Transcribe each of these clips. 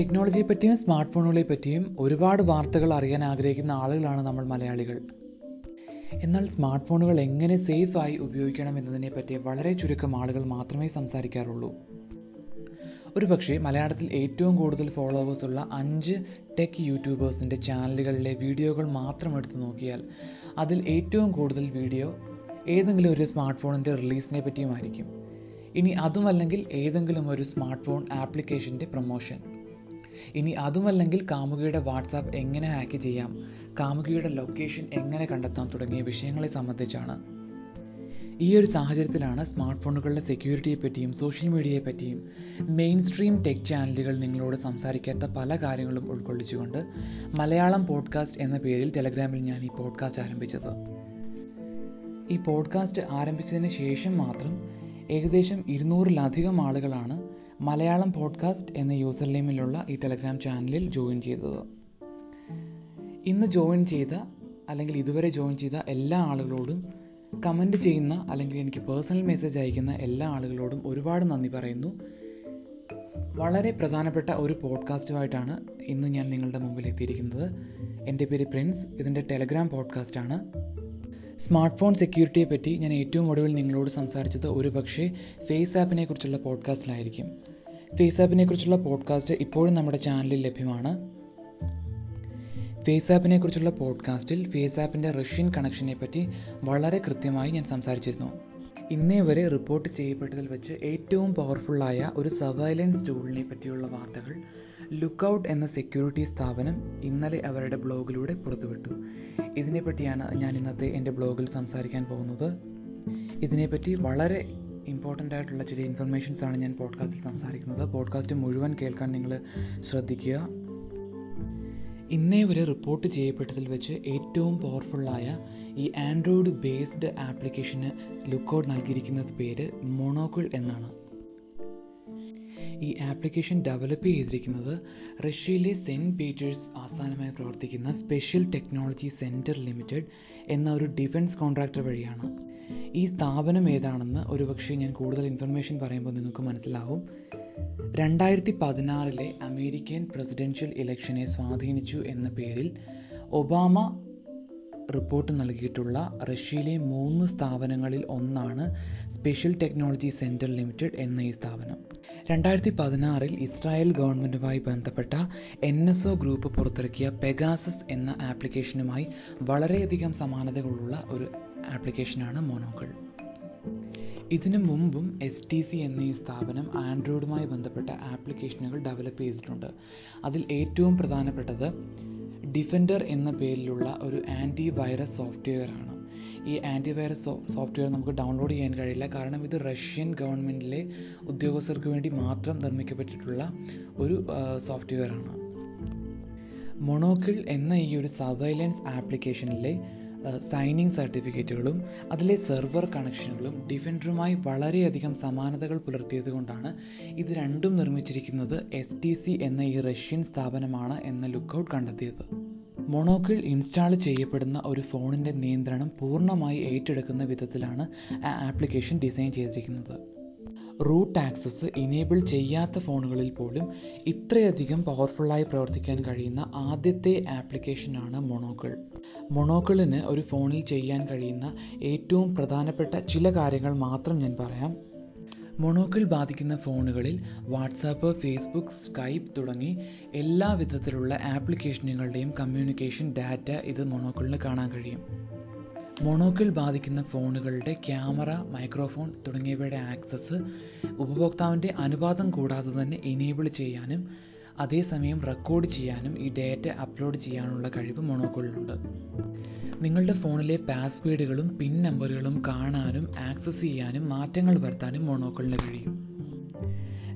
ടെക്നോളജിയെ പറ്റിയും സ്മാർട്ട് ഫോണുകളെ പറ്റിയും ഒരുപാട് വാർത്തകൾ അറിയാൻ ആഗ്രഹിക്കുന്ന ആളുകളാണ് നമ്മൾ മലയാളികൾ. എന്നാൽ സ്മാർട്ട് ഫോണുകൾ എങ്ങനെ സേഫായി ഉപയോഗിക്കണം എന്നതിനെ പറ്റി വളരെ ചുരുക്കം ആളുകൾ മാത്രമേ സംസാരിക്കാറുള്ളൂ. ഒരു പക്ഷേ മലയാളത്തിൽ ഏറ്റവും കൂടുതൽ ഫോളോവേഴ്സ് ഉള്ള അഞ്ച് ടെക് യൂട്യൂബേഴ്സിന്റെ ചാനലുകളിലെ വീഡിയോകൾ മാത്രം എടുത്തു നോക്കിയാൽ അതിൽ ഏറ്റവും കൂടുതൽ വീഡിയോ ഏതെങ്കിലും ഒരു സ്മാർട്ട് ഫോണിന്റെ റിലീസിനെ പറ്റിയുമായിരിക്കും. ഇനി അതുമല്ലെങ്കിൽ ഏതെങ്കിലും ഒരു സ്മാർട്ട് ഫോൺ ആപ്ലിക്കേഷന്റെ പ്രൊമോഷൻ. ഇനി അതുമല്ലെങ്കിൽ കാമുകിയുടെ വാട്സാപ്പ് എങ്ങനെ ഹാക്ക് ചെയ്യാം? കാമുകിയുടെ ലൊക്കേഷൻ എങ്ങനെ കണ്ടെത്താം തുടങ്ങിയ വിഷയങ്ങളെ സംബന്ധിച്ചാണ്. ഈ ഒരു സാഹചര്യത്തിലാണ് സ്മാർട്ട് ഫോണുകളുടെ സെക്യൂരിറ്റിയെ പറ്റിയും സോഷ്യൽ മീഡിയയെ പറ്റിയും മെയിൻ സ്ട്രീം ടെക് ചാനലുകൾ നിങ്ങളോട് സംസാരിക്കാത്ത പല കാര്യങ്ങളും ഉൾക്കൊള്ളിച്ചുകൊണ്ട് മലയാളം പോഡ്കാസ്റ്റ് എന്ന പേരിൽ ടെലഗ്രാമിൽ ഞാൻ ഈ പോഡ്കാസ്റ്റ് ആരംഭിച്ചത്. ഈ പോഡ്കാസ്റ്റ് ആരംഭിച്ചതിന് ശേഷം മാത്രം ഏകദേശം ഇരുന്നൂറിലധികം ആളുകളാണ് മലയാളം പോഡ്കാസ്റ്റ് എന്ന യൂസർ നെയിമിലുള്ള ഈ ടെലഗ്രാം ചാനലിൽ ജോയിൻ ചെയ്തത്. ഇന്ന് ജോയിൻ ചെയ്ത അല്ലെങ്കിൽ ഇതുവരെ ജോയിൻ ചെയ്ത എല്ലാ ആളുകളോടും കമന്റ് ചെയ്യുന്ന അല്ലെങ്കിൽ എനിക്ക് പേഴ്സണൽ മെസ്സേജ് അയക്കുന്ന എല്ലാ ആളുകളോടും ഒരുപാട് നന്ദി പറയുന്നു. വളരെ പ്രധാനപ്പെട്ട ഒരു പോഡ്കാസ്റ്റുമായിട്ടാണ് ഇന്ന് ഞാൻ നിങ്ങളുടെ മുമ്പിൽ എത്തിയിരിക്കുന്നത്. എന്റെ പേര് പ്രിൻസ് ഇതിന്റെ ടെലഗ്രാം പോഡ്കാസ്റ്റാണ്. സ്മാർട്ട് ഫോൺ സെക്യൂരിറ്റിയെ പറ്റി ഞാൻ ഏറ്റവും ഒടുവിൽ നിങ്ങളോട് സംസാരിച്ചത് ഒരു പക്ഷേ ഫേസ് ആപ്പിനെ കുറിച്ചുള്ള പോഡ്കാസ്റ്റിലായിരിക്കും. ഫേസ് ആപ്പിനെ കുറിച്ചുള്ള പോഡ്കാസ്റ്റ് ഇപ്പോഴും നമ്മുടെ ചാനലിൽ ലഭ്യമാണ്. ഫേസ് ആപ്പിനെ കുറിച്ചുള്ള പോഡ്കാസ്റ്റിൽ ഫേസ് ആപ്പിന്റെ റഷ്യൻ കണക്ഷനെ പറ്റി വളരെ കൃത്യമായി ഞാൻ സംസാരിച്ചിരുന്നു. ഇന്നേ വരെ റിപ്പോർട്ട് ചെയ്യപ്പെട്ടതിൽ വെച്ച് ഏറ്റവും പവർഫുള്ളായ ഒരു സർവൈലൻസ് ടൂളിനെ പറ്റിയുള്ള വാർത്തകൾ ലുക്കൗട്ട് എന്ന സെക്യൂരിറ്റി സ്ഥാപനം ഇന്നലെ അവരുടെ ബ്ലോഗിലൂടെ പുറത്തുവിട്ടു. ഇതിനെപ്പറ്റിയാണ് ഞാൻ ഇന്നത്തെ എന്റെ ബ്ലോഗിൽ സംസാരിക്കാൻ പോകുന്നത്. ഇതിനെപ്പറ്റി വളരെ ഇമ്പോർട്ടന്റ് ആയിട്ടുള്ള ചില ഇൻഫർമേഷൻസ് ആണ് ഞാൻ പോഡ്കാസ്റ്റിൽ സംസാരിക്കുന്നത്. പോഡ്കാസ്റ്റ് മുഴുവൻ കേൾക്കാൻ നിങ്ങൾ ശ്രദ്ധിക്കുക. ഇന്നേ വരെ റിപ്പോർട്ട് ചെയ്യപ്പെട്ടതിൽ വെച്ച് ഏറ്റവും പവർഫുള്ളായ ഈ ആൻഡ്രോയിഡ് ബേസ്ഡ് ആപ്ലിക്കേഷന് ലുക്കൗട്ട് നൽകിയിരിക്കുന്ന പേര് മൊണോക്കിൾ എന്നാണ്. ഈ ആപ്ലിക്കേഷൻ ഡെവലപ്പ് ചെയ്തിരിക്കുന്നത് റഷ്യയിലെ സെന്റ് പീറ്റേഴ്സ് ആസ്ഥാനമായി പ്രവർത്തിക്കുന്ന സ്പെഷ്യൽ ടെക്നോളജി സെന്റർ ലിമിറ്റഡ് എന്ന ഒരു ഡിഫൻസ് കോൺട്രാക്ടർ വഴിയാണ്. ഈ സ്ഥാപനം ഏതാണെന്ന് ഒരുപക്ഷെ ഞാൻ കൂടുതൽ ഇൻഫർമേഷൻ പറയുമ്പോൾ നിങ്ങൾക്ക് മനസ്സിലാവും. രണ്ടായിരത്തി പതിനാറിലെ അമേരിക്കൻ പ്രസിഡൻഷ്യൽ ഇലക്ഷനെ സ്വാധീനിച്ചു എന്ന പേരിൽ ഒബാമ റിപ്പോർട്ട് നൽകിയിട്ടുള്ള റഷ്യയിലെ മൂന്ന് സ്ഥാപനങ്ങളിൽ ഒന്നാണ് സ്പെഷ്യൽ ടെക്നോളജി സെന്റർ ലിമിറ്റഡ് എന്ന ഈ സ്ഥാപനം. രണ്ടായിരത്തി പതിനാറിൽ ഇസ്രായേൽ ഗവൺമെന്റുമായി ബന്ധപ്പെട്ട എൻ എസ് ഒ ഗ്രൂപ്പ് പുറത്തിറക്കിയ പെഗാസസ് എന്ന ആപ്ലിക്കേഷനുമായി വളരെയധികം സമാനതകളുള്ള ഒരു ആപ്ലിക്കേഷനാണ് മോണോക്കൾ. ഇതിനു മുമ്പും എസ് ടി സി എന്ന ഈ സ്ഥാപനം ആൻഡ്രോയിഡുമായി ബന്ധപ്പെട്ട ആപ്ലിക്കേഷനുകൾ ഡെവലപ്പ് ചെയ്തിട്ടുണ്ട്. അതിൽ ഏറ്റവും പ്രധാനപ്പെട്ടത് ഡിഫൻഡർ എന്ന പേരിലുള്ള ഒരു ആന്റി വൈറസ് സോഫ്റ്റ്വെയർ ആണ് ഈ ആന്റി വൈറസ് സോഫ്റ്റ്വെയർ നമുക്ക് ഡൗൺലോഡ് ചെയ്യാൻ കഴിയില്ല. കാരണം ഇത് റഷ്യൻ ഗവൺമെന്റിലെ ഉദ്യോഗസ്ഥർക്ക് വേണ്ടി മാത്രം നിർമ്മിക്കപ്പെട്ടിട്ടുള്ള ഒരു സോഫ്റ്റ്വെയർ ആണ്. മൊണോക്കിൾ എന്ന ഈ ഒരു സർവൈലൻസ് ആപ്ലിക്കേഷനിലെ സൈനിങ് സർട്ടിഫിക്കറ്റുകളും അതിലെ സെർവർ കണക്ഷനുകളും ഡിഫൻഡറുമായി വളരെയധികം സമാനതകൾ പുലർത്തിയത് കൊണ്ടാണ് ഇത് രണ്ടും നിർമ്മിച്ചിരിക്കുന്നത് എസ് എന്ന ഈ റഷ്യൻ സ്ഥാപനമാണ് എന്ന ലുക്കൗട്ട് കണ്ടെത്തിയത്. മൊണോക്കിൾ ഇൻസ്റ്റാൾ ചെയ്യപ്പെടുന്ന ഒരു ഫോണിന്റെ നിയന്ത്രണം പൂർണമായി ഏറ്റെടുക്കുന്ന വിധത്തിലാണ് ആ ആപ്ലിക്കേഷൻ ഡിസൈൻ ചെയ്തിരിക്കുന്നത്. റൂട്ട് ആക്സസ് ഇനേബിൾ ചെയ്യാത്ത ഫോണുകളിൽ പോലും ഇത്രയധികം പവർഫുള്ളായി പ്രവർത്തിക്കാൻ കഴിയുന്ന ആദ്യത്തെ ആപ്ലിക്കേഷനാണ് മൊണോക്കിൾ മൊണോക്കിളിന് ഒരു ഫോണിൽ ചെയ്യാൻ കഴിയുന്ന ഏറ്റവും പ്രധാനപ്പെട്ട ചില കാര്യങ്ങൾ മാത്രം ഞാൻ പറയാം. മൊണോക്കിൾ ബാധിക്കുന്ന ഫോണുകളിൽ വാട്സാപ്പ് ഫേസ്ബുക്ക് സ്കൈപ്പ് തുടങ്ങി എല്ലാ വിധത്തിലുള്ള ആപ്ലിക്കേഷനുകളുടെയും കമ്മ്യൂണിക്കേഷൻ ഡാറ്റ ഇത് മൊണോക്കിളിന് കാണാൻ കഴിയും. മൊണോക്കിൾ ബാധിക്കുന്ന ഫോണുകളുടെ ക്യാമറ മൈക്രോഫോൺ തുടങ്ങിയവയുടെ ആക്സസ് ഉപഭോക്താവിന്റെ അനുവാദം കൂടാതെ തന്നെ എനേബിൾ ചെയ്യാനും അതേസമയം റെക്കോർഡ് ചെയ്യാനും ഈ ഡാറ്റ അപ്ലോഡ് ചെയ്യാനുള്ള കഴിവ് മൊണോക്കിളിനുണ്ട് നിങ്ങളുടെ ഫോണിലെ പാസ്വേഡുകളും പിൻ നമ്പറുകളും കാണാനും ആക്സസ് ചെയ്യാനും മാറ്റങ്ങൾ വരുത്താനും മോണോക്കളിന് കഴിയും.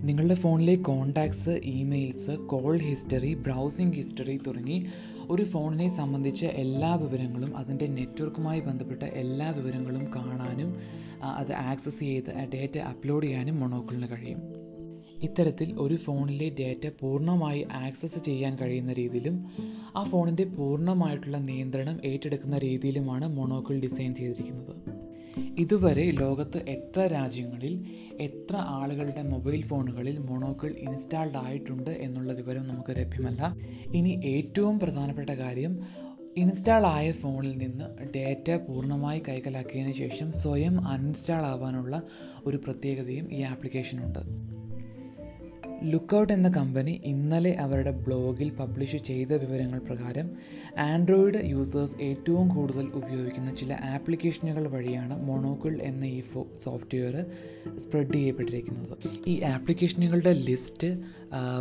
നിങ്ങളുടെ ഫോണിലെ contacts emails call history browsing history തുടങ്ങി ഒരു ഫോണിനെ സംബന്ധിച്ച എല്ലാ വിവരങ്ങളും അതിന്റെ നെറ്റ്വർക്കുമായി ബന്ധപ്പെട്ട എല്ലാ വിവരങ്ങളും കാണാനും അത് ആക്സസ് ചെയ്ത് ഡേറ്റ അപ്ലോഡ് ചെയ്യാനും മൊണോക്കിളിന് കഴിയും. ഇത്തരത്തിൽ ഒരു ഫോണിലെ ഡേറ്റ പൂർണമായി ആക്സസ് ചെയ്യാൻ കഴിയുന്ന രീതിയിലും ആ ഫോണിന്റെ പൂർണമായിട്ടുള്ള നിയന്ത്രണം ഏറ്റെടുക്കുന്ന രീതിയിലുമാണ് മൊണോക്കിൾ ഡിസൈൻ ചെയ്തിരിക്കുന്നത്. ഇതുവരെ ലോകത്ത് എത്ര രാജ്യങ്ങളിൽ എത്ര ആളുകളുടെ മൊബൈൽ ഫോണുകളിൽ മൊണോക്കിൾ ഇൻസ്റ്റാൾഡ് ആയിട്ടുണ്ട് എന്നുള്ള വിവരം നമുക്ക് ലഭ്യമല്ല. ഇനി ഏറ്റവും പ്രധാനപ്പെട്ട കാര്യം ഇൻസ്റ്റാൾ ആയ ഫോണിൽ നിന്ന് ഡേറ്റ പൂർണമായി കൈക്കലാക്കിയതിന് ശേഷം സ്വയം അൺഇൻസ്റ്റാൾ ആവാനുള്ള ഒരു പ്രത്യേകതയും ഈ ആപ്ലിക്കേഷനുണ്ട്. ലുക്കൗട്ട് എന്ന കമ്പനി ഇന്നലെ അവരുടെ ബ്ലോഗിൽ പബ്ലിഷ് ചെയ്ത വിവരങ്ങൾ പ്രകാരം ആൻഡ്രോയിഡ് യൂസേഴ്സ് ഏറ്റവും കൂടുതൽ ഉപയോഗിക്കുന്ന ചില ആപ്ലിക്കേഷനുകൾ വഴിയാണ് മൊണോക്കിൾ എന്ന ഈ സോഫ്റ്റ്വെയർ സ്പ്രെഡ് ചെയ്യപ്പെട്ടിരിക്കുന്നത്. ഈ ആപ്ലിക്കേഷനുകളുടെ ലിസ്റ്റ്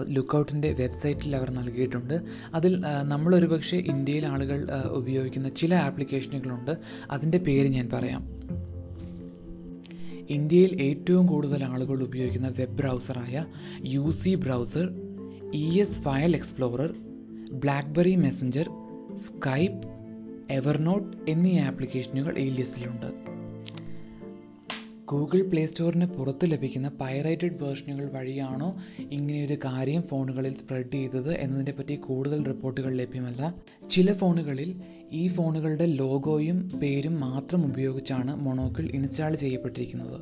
ലുക്കൗട്ടിന്റെ വെബ്സൈറ്റിൽ അവർ നൽകിയിട്ടുണ്ട്. അതിൽ നമ്മളൊരു പക്ഷേ ഇന്ത്യയിൽ ആളുകൾ ഉപയോഗിക്കുന്ന ചില ആപ്ലിക്കേഷനുകളുണ്ട് അതിന്റെ പേര് ഞാൻ പറയാം. ഇന്ത്യയിൽ ഏറ്റവും കൂടുതൽ ആളുകൾ ഉപയോഗിക്കുന്ന web ബ്രൗസറായ U C browser E S file explorer BlackBerry messenger Skype Evernote എന്നീ ആപ്ലിക്കേഷനുകൾ ഈ ലിസ്റ്റിലുണ്ട്. ഗൂഗിൾ പ്ലേ സ്റ്റോറിന് പുറത്ത് ലഭിക്കുന്ന പൈറേറ്റഡ് വേർഷനുകൾ വഴിയാണോ ഇങ്ങനെയൊരു കാര്യം ഫോണുകളിൽ സ്പ്രെഡ് ചെയ്തത് എന്നതിനെ പറ്റി കൂടുതൽ റിപ്പോർട്ടുകൾ ലഭ്യമല്ല. ചില ഫോണുകളിൽ ഈ ഫോണുകളുടെ ലോഗോയും പേരും മാത്രം ഉപയോഗിച്ചാണ് മൊണോക്കിൾ ഇൻസ്റ്റാൾ ചെയ്യപ്പെട്ടിരിക്കുന്നത്.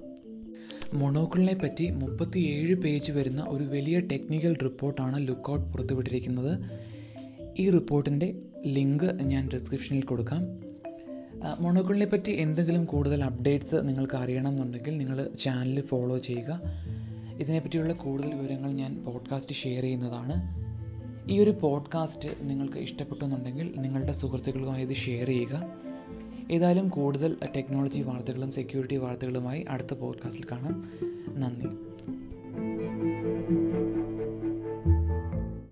മൊണോക്കിളിനെ പറ്റി മുപ്പത്തിയേഴ് പേജ് വരുന്ന ഒരു വലിയ ടെക്നിക്കൽ റിപ്പോർട്ടാണ് ലുക്കൗട്ട് പുറത്തുവിട്ടിരിക്കുന്നത്. ഈ റിപ്പോർട്ടിന്റെ ലിങ്ക് ഞാൻ ഡിസ്ക്രിപ്ഷനിൽ കൊടുക്കാം. മൊണോക്കിളിനെ പറ്റി എന്തെങ്കിലും കൂടുതൽ അപ്ഡേറ്റ്സ് നിങ്ങൾക്ക് അറിയണം എന്നുണ്ടെങ്കിൽ നിങ്ങൾ ചാനൽ ഫോളോ ചെയ്യുക. ഇതിനെപ്പറ്റിയുള്ള കൂടുതൽ വിവരങ്ങൾ ഞാൻ പോഡ്കാസ്റ്റ് ഷെയർ ചെയ്യുന്നതാണ്. ഈ ഒരു പോഡ്കാസ്റ്റ് നിങ്ങൾക്ക് ഇഷ്ടപ്പെട്ടു എന്നുണ്ടെങ്കിൽ നിങ്ങളുടെ സുഹൃത്തുക്കളുമായി ഇത് ഷെയർ ചെയ്യുക. ഏതായാലും കൂടുതൽ ടെക്നോളജി വാർത്തകളും സെക്യൂരിറ്റി വാർത്തകളുമായി അടുത്ത പോഡ്കാസ്റ്റിൽ കാണാം. നന്ദി.